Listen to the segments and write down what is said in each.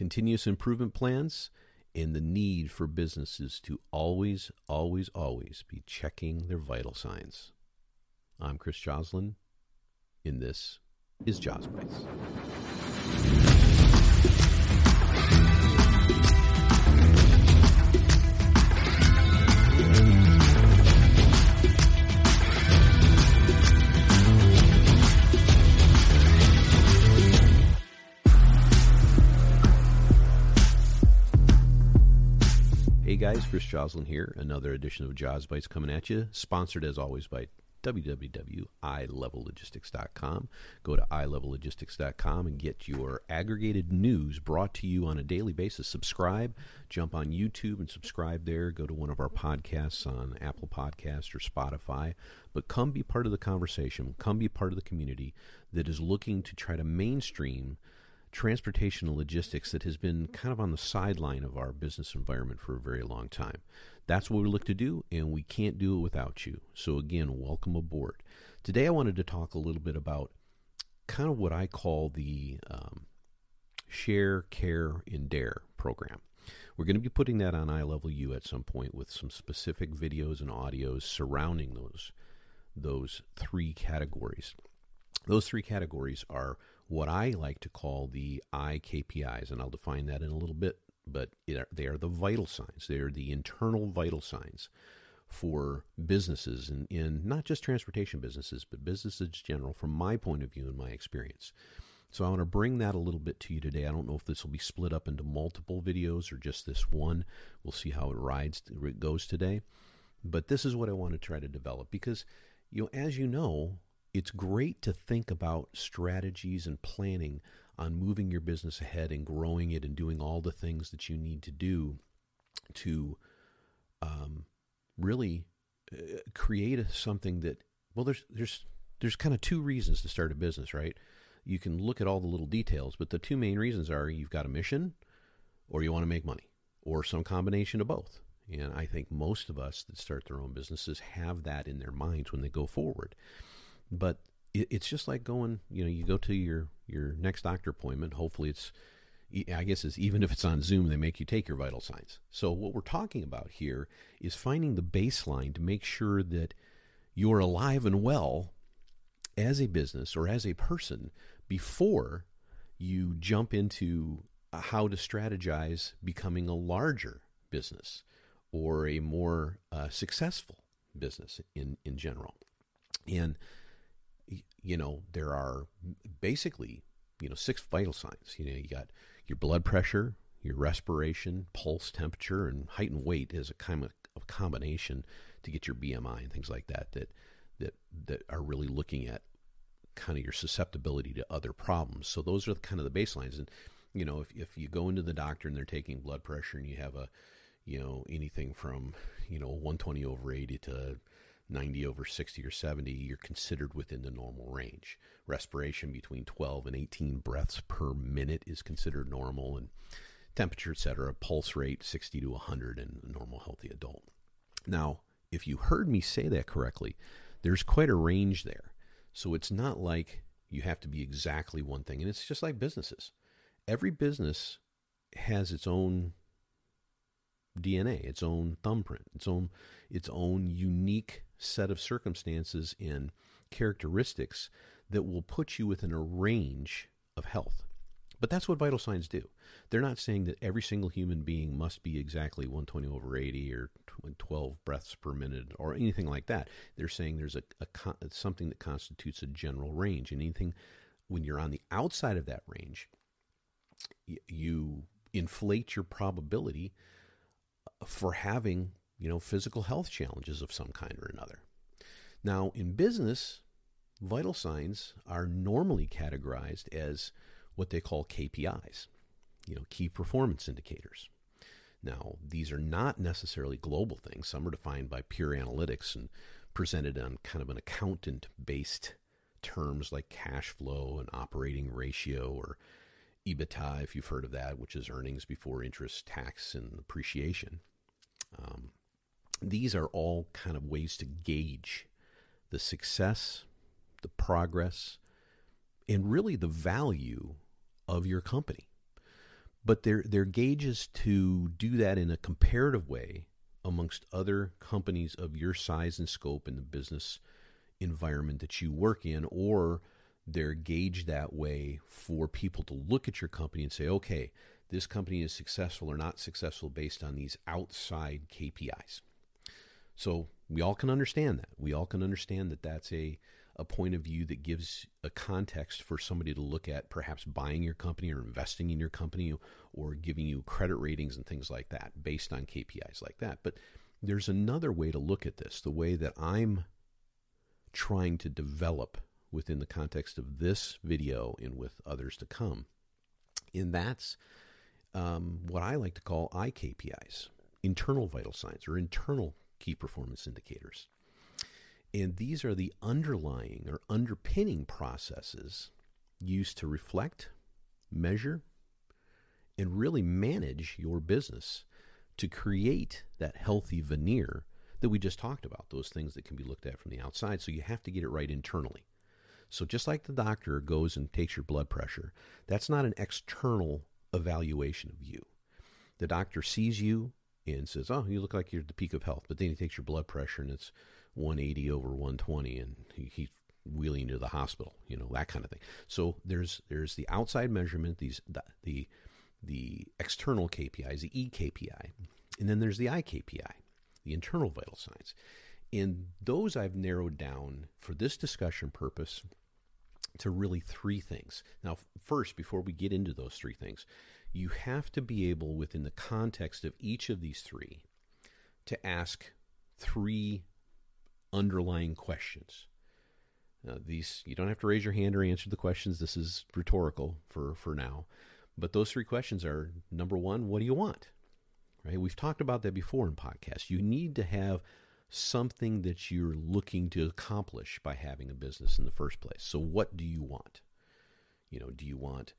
continuous improvement plans, and the need for businesses to always, always, always be checking their vital signs. I'm Chris Joslin, and this is Jaws Bites. Guys, Chris Joslin here. Another edition of Jaws Bites coming at you. Sponsored as always by www.ilevellogistics.com. Go to ilevellogistics.com and get your aggregated news brought to you on a daily basis. Subscribe, jump on YouTube and subscribe there. Go to one of our podcasts on Apple Podcasts or Spotify. But come be part of the conversation. Come be part of the community that is looking to try to mainstream transportation and logistics that has been kind of on the sideline of our business environment for a very long time. That's what we look to do, and we can't do it without you. So, again, welcome aboard. Today, I wanted to talk a little bit about kind of what I call the um, Share, Care, and Dare program. We're going to be putting that on iLevel at some point with some specific videos and audios surrounding those those three categories. Those three categories are what I like to call the IKPIs, and I'll define that in a little bit, but they are the vital signs. They are the internal vital signs for businesses, and in not just transportation businesses, but businesses in general, from my point of view and my experience. So I want to bring that a little bit to you today. I don't know if this will be split up into multiple videos or just this one. We'll see how it rides it goes today. But this is what I want to try to develop because you know, as you know, it's great to think about strategies and planning on moving your business ahead and growing it and doing all the things that you need to do to um, really uh, create a, something that well there's there's there's kind of two reasons to start a business right? You can look at all the little details but the two main reasons are you've got a mission or you want to make money or some combination of both. And i think most of us that start their own businesses have that in their minds when they go forward but it, it's just like going, you know, you go to your your next doctor appointment. Hopefully, it's I guess it's even if it's on Zoom, they make you take your vital signs. So what we're talking about here is finding the baseline to make sure that you're alive and well as a business or as a person before you jump into how to strategize becoming a larger business or a more uh, successful business in in general. And you know, there are basically, you know, six vital signs. You know, you got your blood pressure, your respiration, pulse, temperature, and height and weight is a kind of a combination to get your BMI and things like that that that that are really looking at kind of your susceptibility to other problems. So those are kind of the baselines. And you know, if if you go into the doctor and they're taking blood pressure and you have a you know anything from you know 120 over 80 to 90 over 60 or 70, you're considered within the normal range. Respiration between 12 and 18 breaths per minute is considered normal, and temperature, etc., pulse rate 60 to 100 in a normal healthy adult. Now, if you heard me say that correctly, there's quite a range there. So it's not like you have to be exactly one thing, and it's just like businesses. Every business has its own DNA, its own thumbprint, its own its own unique set of circumstances and characteristics that will put you within a range of health. But that's what vital signs do. They're not saying that every single human being must be exactly 120 over 80 or 12 breaths per minute or anything like that. They're saying there's a, a something that constitutes a general range. And anything when you're on the outside of that range, you inflate your probability for having you know, physical health challenges of some kind or another. Now, in business, vital signs are normally categorized as what they call KPIs, you know, key performance indicators. Now, these are not necessarily global things. Some are defined by pure analytics and presented on kind of an accountant based terms like cash flow and operating ratio or EBITDA, if you've heard of that, which is earnings before interest, tax, and appreciation. Um, these are all kind of ways to gauge the success, the progress, and really the value of your company. but they're they're gauges to do that in a comparative way amongst other companies of your size and scope in the business environment that you work in, or they're gauged that way for people to look at your company and say, okay, this company is successful or not successful based on these outside KPIs. So we all can understand that. We all can understand that that's a, a point of view that gives a context for somebody to look at perhaps buying your company or investing in your company or giving you credit ratings and things like that based on KPIs like that. But there's another way to look at this, the way that I'm trying to develop within the context of this video and with others to come. And that's um, what I like to call IKPIs, internal vital signs or internal key performance indicators. And these are the underlying or underpinning processes used to reflect, measure, and really manage your business to create that healthy veneer that we just talked about, those things that can be looked at from the outside. So you have to get it right internally. So just like the doctor goes and takes your blood pressure, that's not an external evaluation of you. The doctor sees you and says, "Oh, you look like you're at the peak of health," but then he takes your blood pressure and it's 180 over 120, and he, he's wheeling you to the hospital. You know that kind of thing. So there's there's the outside measurement, these the the, the external KPIs, the eKPI, and then there's the IKPI, the internal vital signs. And those I've narrowed down for this discussion purpose to really three things. Now, first, before we get into those three things, you have to be able, within the context of each of these three, to ask three underlying questions. Now, these you don't have to raise your hand or answer the questions. This is rhetorical for for now, but those three questions are number one: What do you want? Right? We've talked about that before in podcasts. You need to have something that you're looking to accomplish by having a business in the first place. So what do you want? You know, do you want,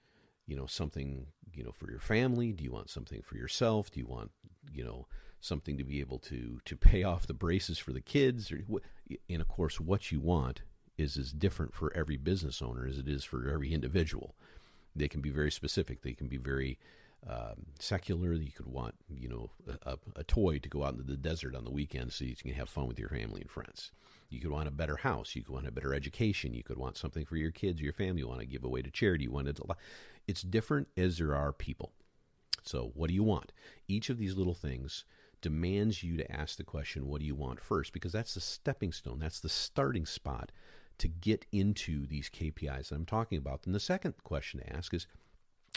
you know, something, you know, for your family? Do you want something for yourself? Do you want, you know, something to be able to to pay off the braces for the kids or and of course what you want is as different for every business owner as it is for every individual. They can be very specific. They can be very um, secular. You could want, you know, a, a, toy to go out into the desert on the weekend so you can have fun with your family and friends. You could want a better house. You could want a better education. You could want something for your kids your family. You want to give away to charity. You want it. It's different as there are people. So, what do you want? Each of these little things demands you to ask the question, "What do you want?" first, because that's the stepping stone. That's the starting spot to get into these KPIs that I'm talking about. And the second question to ask is,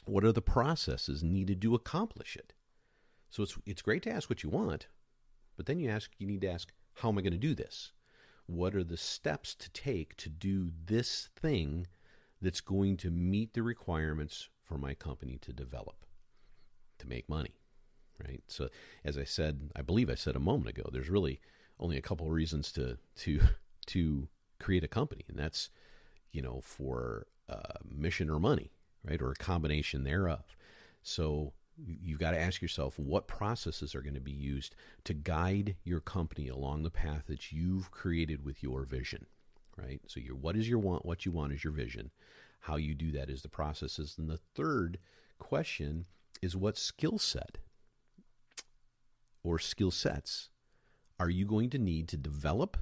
what are the processes needed to accomplish it? So it's it's great to ask what you want, but then you ask you need to ask how am I going to do this? What are the steps to take to do this thing that's going to meet the requirements for my company to develop, to make money, right? So as I said, I believe I said a moment ago, there's really only a couple reasons to to to create a company, and that's you know for uh, mission or money right? Or a combination thereof. So you've got to ask yourself what processes are going to be used to guide your company along the path that you've created with your vision, right? So your what is your want, what you want is your vision. How you do that is the processes. And the third question is what skill set or skill sets are you going to need to develop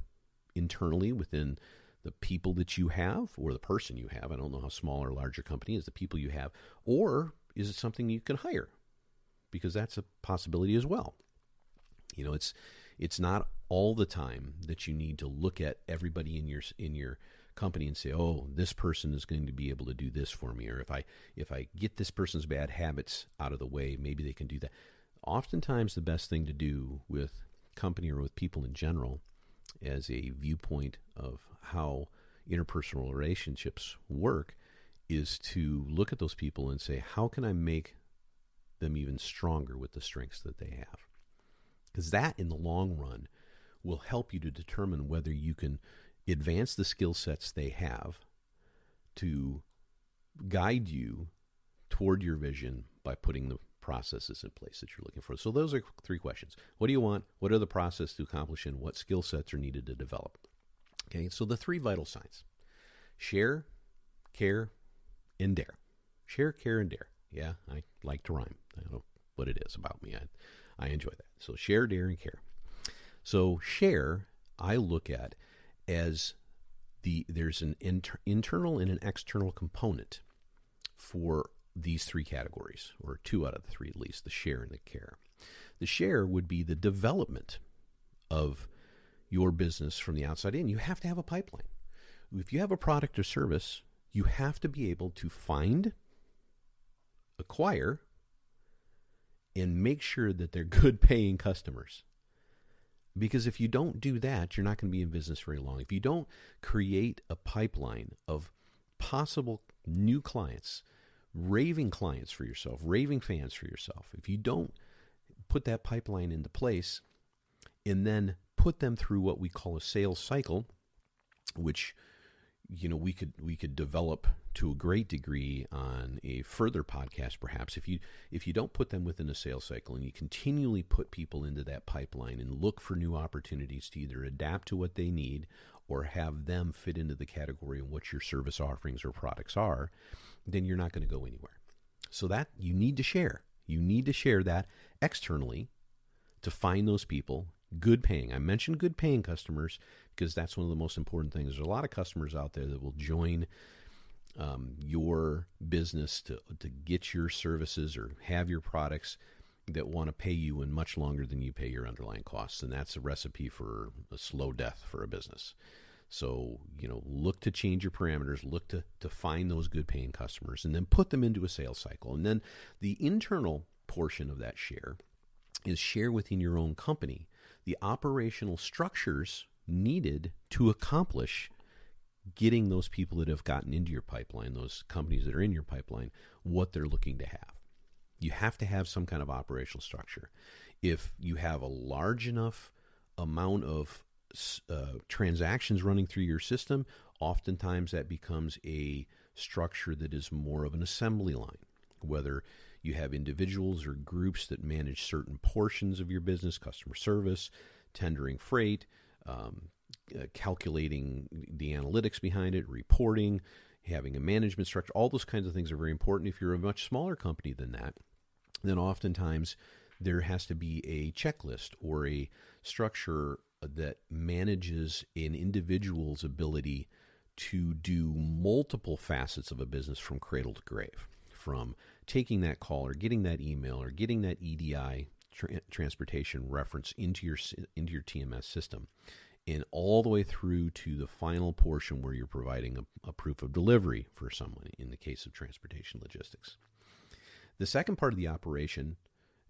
internally within the people that you have or the person you have. I don't know how small or large your company is, the people you have, or is it something you can hire? Because that's a possibility as well. You know, it's it's not all the time that you need to look at everybody in your in your company and say, "Oh, this person is going to be able to do this for me," or if I if I get this person's bad habits out of the way, maybe they can do that. Oftentimes, the best thing to do with company or with people in general as a viewpoint of how interpersonal relationships work is to look at those people and say, how can I make them even stronger with the strengths that they have? Because that, in the long run, will help you to determine whether you can advance the skill sets they have to guide you toward your vision by putting the processes in place that you're looking for. So those are three questions. What do you want? What are the processes to accomplish and what skill sets are needed to develop? Okay, so the three vital signs. Share, care, and dare. Share, care, and dare. Yeah, I like to rhyme. I don't know what it is about me. I, I enjoy that. So share, dare, and care. So share, I look at as the there's an inter, internal and an external component for these three categories, or two out of the three at least, the share and the care. The share would be the development of your business from the outside in. You have to have a pipeline. If you have a product or service, you have to be able to find, acquire, and make sure that they're good paying customers. Because if you don't do that, you're not going to be in business very long. If you don't create a pipeline of possible new clients, raving clients for yourself, raving fans for yourself, if you don't put that pipeline into place and then put them through what we call a sales cycle, which you know we could we could develop to a great degree on a further podcast perhaps if you if you don't put them within a sales cycle and you continually put people into that pipeline and look for new opportunities to either adapt to what they need or have them fit into the category and what your service offerings or products are then you're not going to go anywhere. So that you need to share. You need to share that externally to find those people. Good paying. I mentioned good paying customers because that's one of the most important things. There's a lot of customers out there that will join um, your business to to get your services or have your products that want to pay you in much longer than you pay your underlying costs, and that's a recipe for a slow death for a business. So, you know, look to change your parameters, look to, to find those good paying customers, and then put them into a sales cycle. And then the internal portion of that share is share within your own company the operational structures needed to accomplish getting those people that have gotten into your pipeline, those companies that are in your pipeline, what they're looking to have. You have to have some kind of operational structure. If you have a large enough amount of uh, transactions running through your system, oftentimes that becomes a structure that is more of an assembly line. Whether you have individuals or groups that manage certain portions of your business, customer service, tendering freight, um, uh, calculating the analytics behind it, reporting, having a management structure, all those kinds of things are very important. If you're a much smaller company than that, then oftentimes there has to be a checklist or a structure that manages an individual's ability to do multiple facets of a business from cradle to grave, from taking that call or getting that email or getting that EDI tra- transportation reference into your into your TMS system, and all the way through to the final portion where you're providing a, a proof of delivery for someone. In the case of transportation logistics, the second part of the operation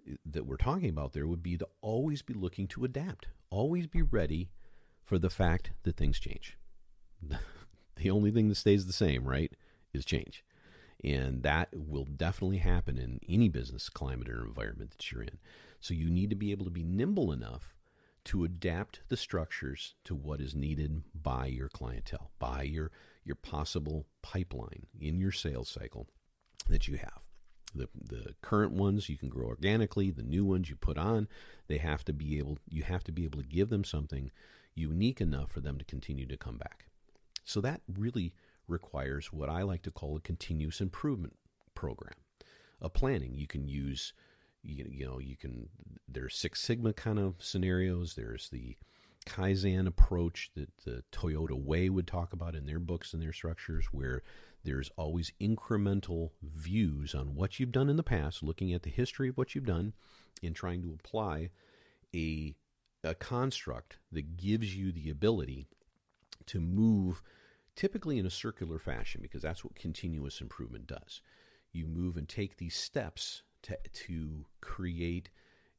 uh, that we're talking about there would be to always be looking to adapt, always be ready for the fact that things change. the only thing that stays the same, right, is change. And that will definitely happen in any business climate or environment that you're in. So you need to be able to be nimble enough to adapt the structures to what is needed by your clientele, by your your possible pipeline in your sales cycle that you have. The the current ones you can grow organically, the new ones you put on, they have to be able you have to be able to give them something unique enough for them to continue to come back. So that really requires what I like to call a continuous improvement program. A planning you can use you, you know you can there's six sigma kind of scenarios there's the kaizen approach that the toyota way would talk about in their books and their structures where there's always incremental views on what you've done in the past looking at the history of what you've done and trying to apply a a construct that gives you the ability to move typically in a circular fashion because that's what continuous improvement does you move and take these steps to, to create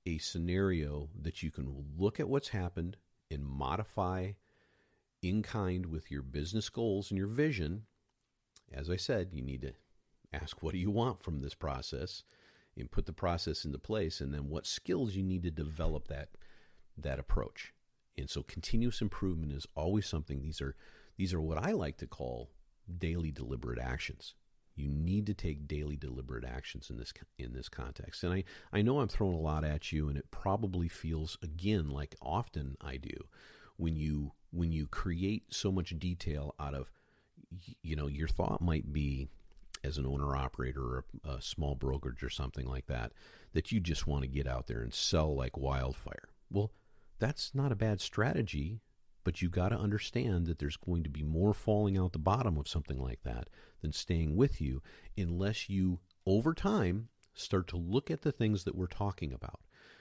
a scenario that you can look at what's happened and modify in kind with your business goals and your vision. As I said, you need to ask what do you want from this process and put the process into place and then what skills you need to develop that that approach. And so continuous improvement is always something these are these are what I like to call daily deliberate actions. You need to take daily deliberate actions in this in this context. And I, I know I'm throwing a lot at you and it probably feels again like often I do when you when you create so much detail out of you know your thought might be as an owner operator or a, a small brokerage or something like that that you just want to get out there and sell like wildfire. Well, that's not a bad strategy, but you got to understand that there's going to be more falling out the bottom of something like that than staying with you unless you over time start to look at the things that we're talking about.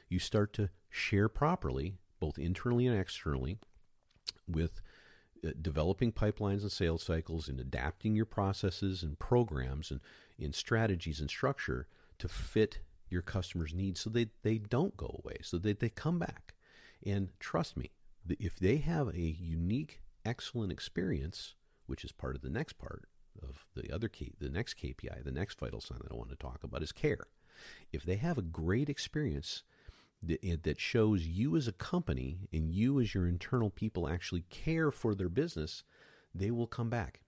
You start to share properly, both internally and externally, with Uh, developing pipelines and sales cycles and adapting your processes and programs and in strategies and structure to fit your customers' needs so they, they don't go away, so that they come back. And trust me, if they have a unique, excellent experience, which is part of the next part of the other key, the next KPI, the next vital sign that I want to talk about is care. If they have a great experience, that shows you as a company and you as your internal people actually care for their business, they will come back.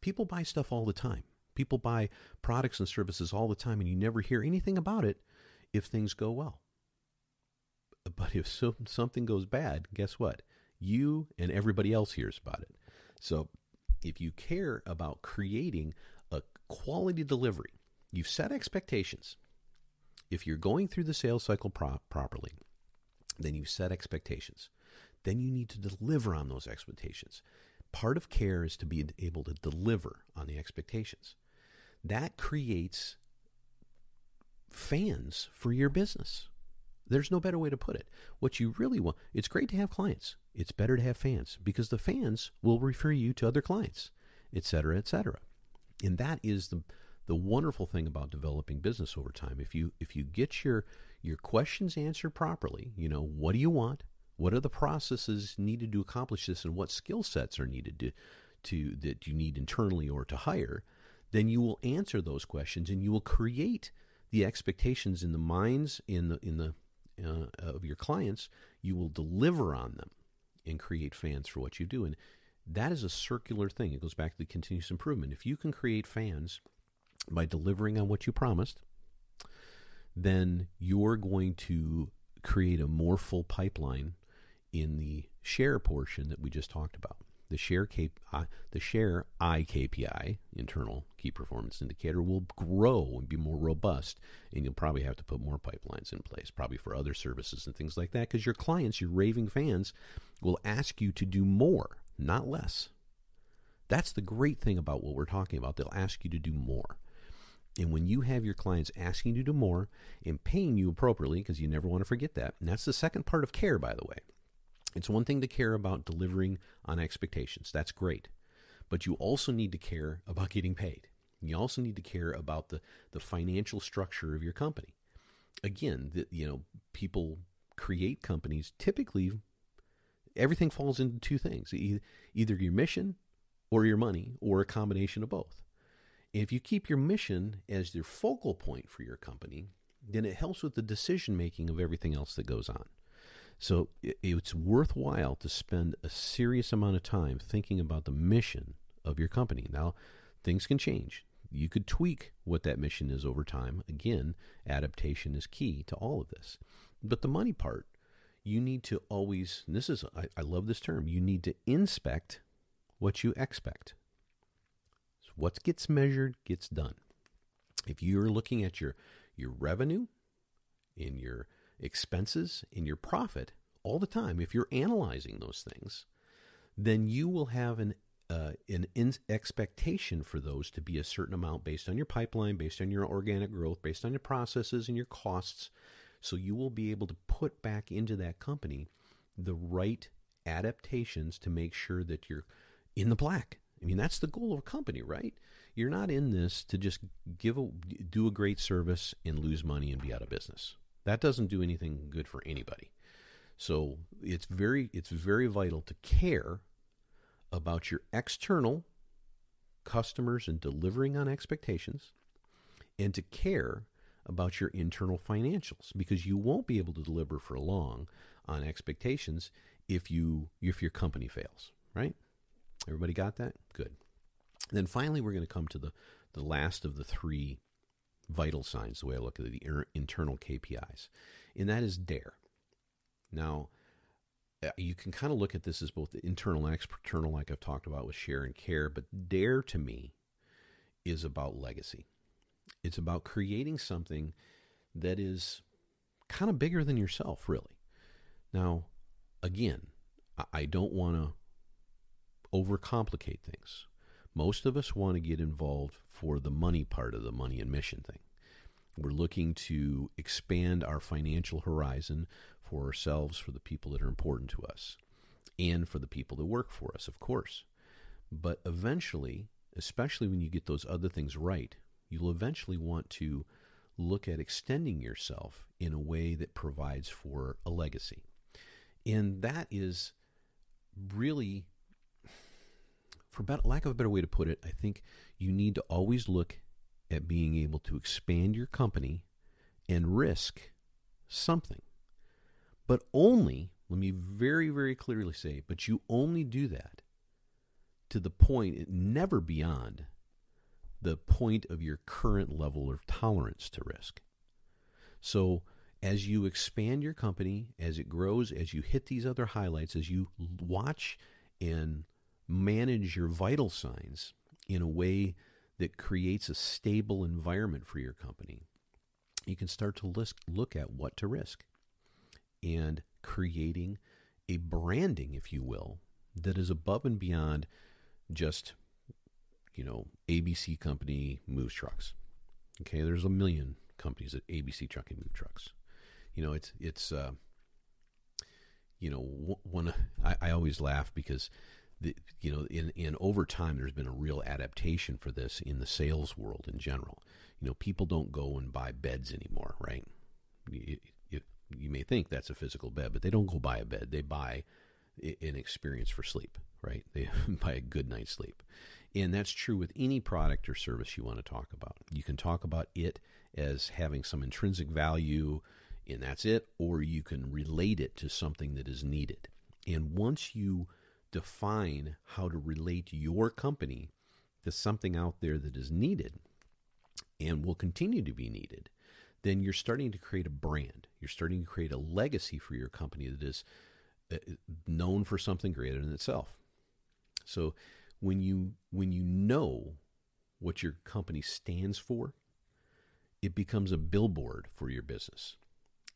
People buy stuff all the time. People buy products and services all the time, and you never hear anything about it if things go well. But if so, something goes bad, guess what? You and everybody else hears about it. So if you care about creating a quality delivery, you've set expectations if you're going through the sales cycle pro- properly, then you set expectations. Then you need to deliver on those expectations. Part of care is to be able to deliver on the expectations. That creates fans for your business. There's no better way to put it. What you really want, it's great to have clients. It's better to have fans because the fans will refer you to other clients, et cetera, et cetera. And that is the the wonderful thing about developing business over time if you if you get your your questions answered properly you know what do you want? What are the processes needed to accomplish this and what skill sets are needed to to that you need internally or to hire? Then you will answer those questions and you will create the expectations in the minds in the in the uh, of your clients. You will deliver on them and create fans for what you do. And that is a circular thing. It goes back to the continuous improvement. If you can create fans by delivering on what you promised, then you're going to create a more full pipeline in the share portion that we just talked about. The share K, uh, the share I KPI, internal key performance indicator, will grow and be more robust, and you'll probably have to put more pipelines in place, probably for other services and things like that, because your clients, your raving fans, will ask you to do more, not less. That's the great thing about what we're talking about. They'll ask you to do more. And when you have your clients asking you to do more and paying you appropriately, because you never want to forget that, and that's the second part of care, by the way. It's one thing to care about delivering on expectations. That's great. But you also need to care about getting paid. You also need to care about the, the financial structure of your company. Again, the, you know, people create companies typically everything falls into two things either your mission or your money or a combination of both if you keep your mission as your focal point for your company, then it helps with the decision making of everything else that goes on. So it's worthwhile to spend a serious amount of time thinking about the mission of your company. Now, things can change. You could tweak what that mission is over time. Again, adaptation is key to all of this. But the money part, you need to always, this is, I, I love this term, you need to inspect what you expect. What gets measured gets done. If you're looking at your your revenue, in your expenses, in your profit all the time, if you're analyzing those things, then you will have an uh, an in- expectation for those to be a certain amount based on your pipeline, based on your organic growth, based on your processes and your costs. So you will be able to put back into that company the right adaptations to make sure that you're in the black. I mean, that's the goal of a company, right? You're not in this to just give a, do a great service and lose money and be out of business. That doesn't do anything good for anybody. So it's very it's very vital to care about your external customers and delivering on expectations and to care about your internal financials because you won't be able to deliver for long on expectations if you if your company fails, right? Everybody got that? Good. Then finally, we're going to come to the, the last of the three vital signs, the way I look at it, the internal KPIs, and that is DARE. Now, uh, you can kind of look at this as both internal and external, like I've talked about with share and care, but DARE to me is about legacy. It's about creating something that is kind of bigger than yourself, really. Now, again, I don't want to overcomplicate things. Most of us want to get involved for the money part of the money and mission thing. We're looking to expand our financial horizon for ourselves, for the people that are important to us, and for the people that work for us, of course. But eventually, especially when you get those other things right, you'll eventually want to look at extending yourself in a way that provides for a legacy. And that is really, for better, lack of a better way to put it, I think you need to always look at being able to expand your company and risk something. But only, let me very, very clearly say, but you only do that to the point, never beyond the point of your current level of tolerance to risk. So, as you expand your company, as it grows, as you hit these other highlights, as you watch and manage your vital signs in a way that creates a stable environment for your company, you can start to list, look at what to risk and creating a branding, if you will, that is above and beyond just, you know, ABC Company moves trucks. Okay, there's a million companies that ABC Trucking move trucks. You know, it's it's uh, you know one. I, I always laugh because the, you know, in, in over time, there's been a real adaptation for this in the sales world in general. You know, people don't go and buy beds anymore, right? You, you, you may think that's a physical bed, but they don't go buy a bed. They buy an experience for sleep, right? They buy a good night's sleep. And that's true with any product or service you want to talk about. You can talk about it as having some intrinsic value, and that's it, or you can relate it to something that is needed. And once you define how to relate your company to something out there that is needed and will continue to be needed, then you're starting to create a brand. You're starting to create a legacy for your company that is uh, known for something greater than itself. So when you when you know what your company stands for, it becomes a billboard for your business.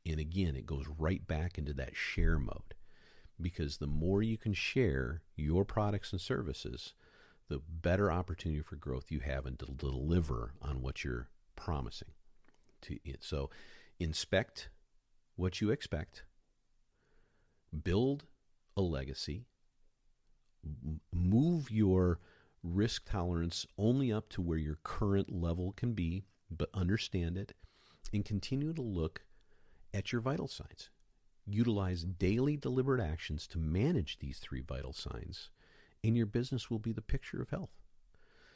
And again, it goes right back into that share mode because the more you can share your products and services, the better opportunity for growth you have and to deliver on what you're promising. To so, inspect what you expect, build a legacy, move your risk tolerance only up to where your current level can be, but understand it, and continue to look at your vital signs utilize daily deliberate actions to manage these three vital signs, and your business will be the picture of health.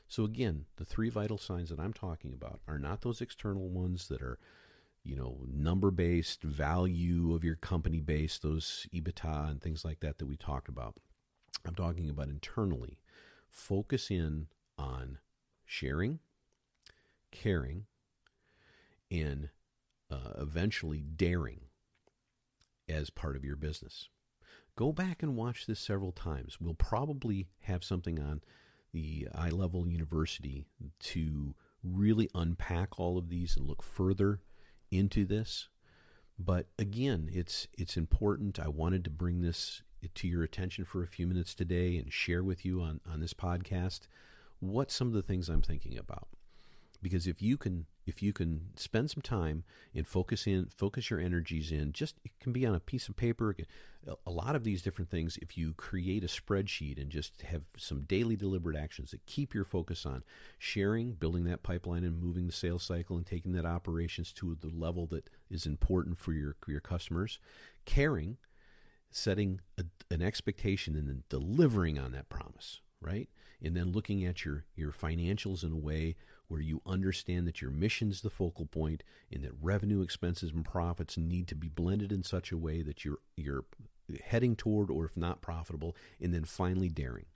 So again, the three vital signs that I'm talking about are not those external ones that are, you know, number based, value of your company based, those EBITDA and things like that that we talked about. I'm talking about internally. Focus in on sharing, caring, and uh, eventually daring as part of your business. Go back and watch this several times. We'll probably have something on the iLevel University to really unpack all of these and look further into this. But again, it's it's important. I wanted to bring this to your attention for a few minutes today and share with you on, on this podcast what some of the things I'm thinking about because if you can if you can spend some time and focus in focus your energies in just it can be on a piece of paper. A lot of these different things if you create a spreadsheet and just have some daily deliberate actions that keep your focus on sharing building that pipeline and moving the sales cycle and taking that operations to the level that is important for your your customers caring setting a, an expectation and then delivering on that promise right and then looking at your your financials in a way where you understand that your mission is the focal point and that revenue, expenses, and profits need to be blended in such a way that you're you're heading toward or if not profitable, and then finally daring.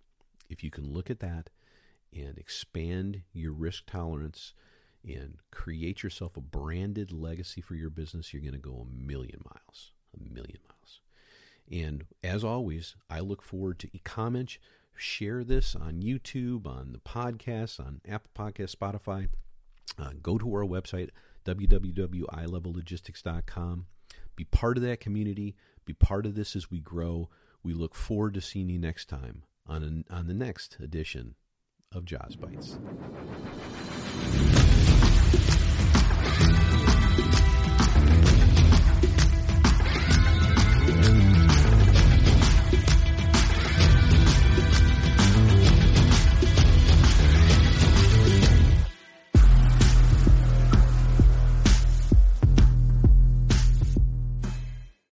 If you can look at that and expand your risk tolerance and create yourself a branded legacy for your business, you're going to go a million miles. A million miles. And as always, I look forward to comments share this on YouTube, on the podcast, on Apple Podcast, Spotify. Uh, go to our website, www.ilevellogistics.com. Be part of that community. Be part of this as we grow. We look forward to seeing you next time on, an, on the next edition of Jaws Bites.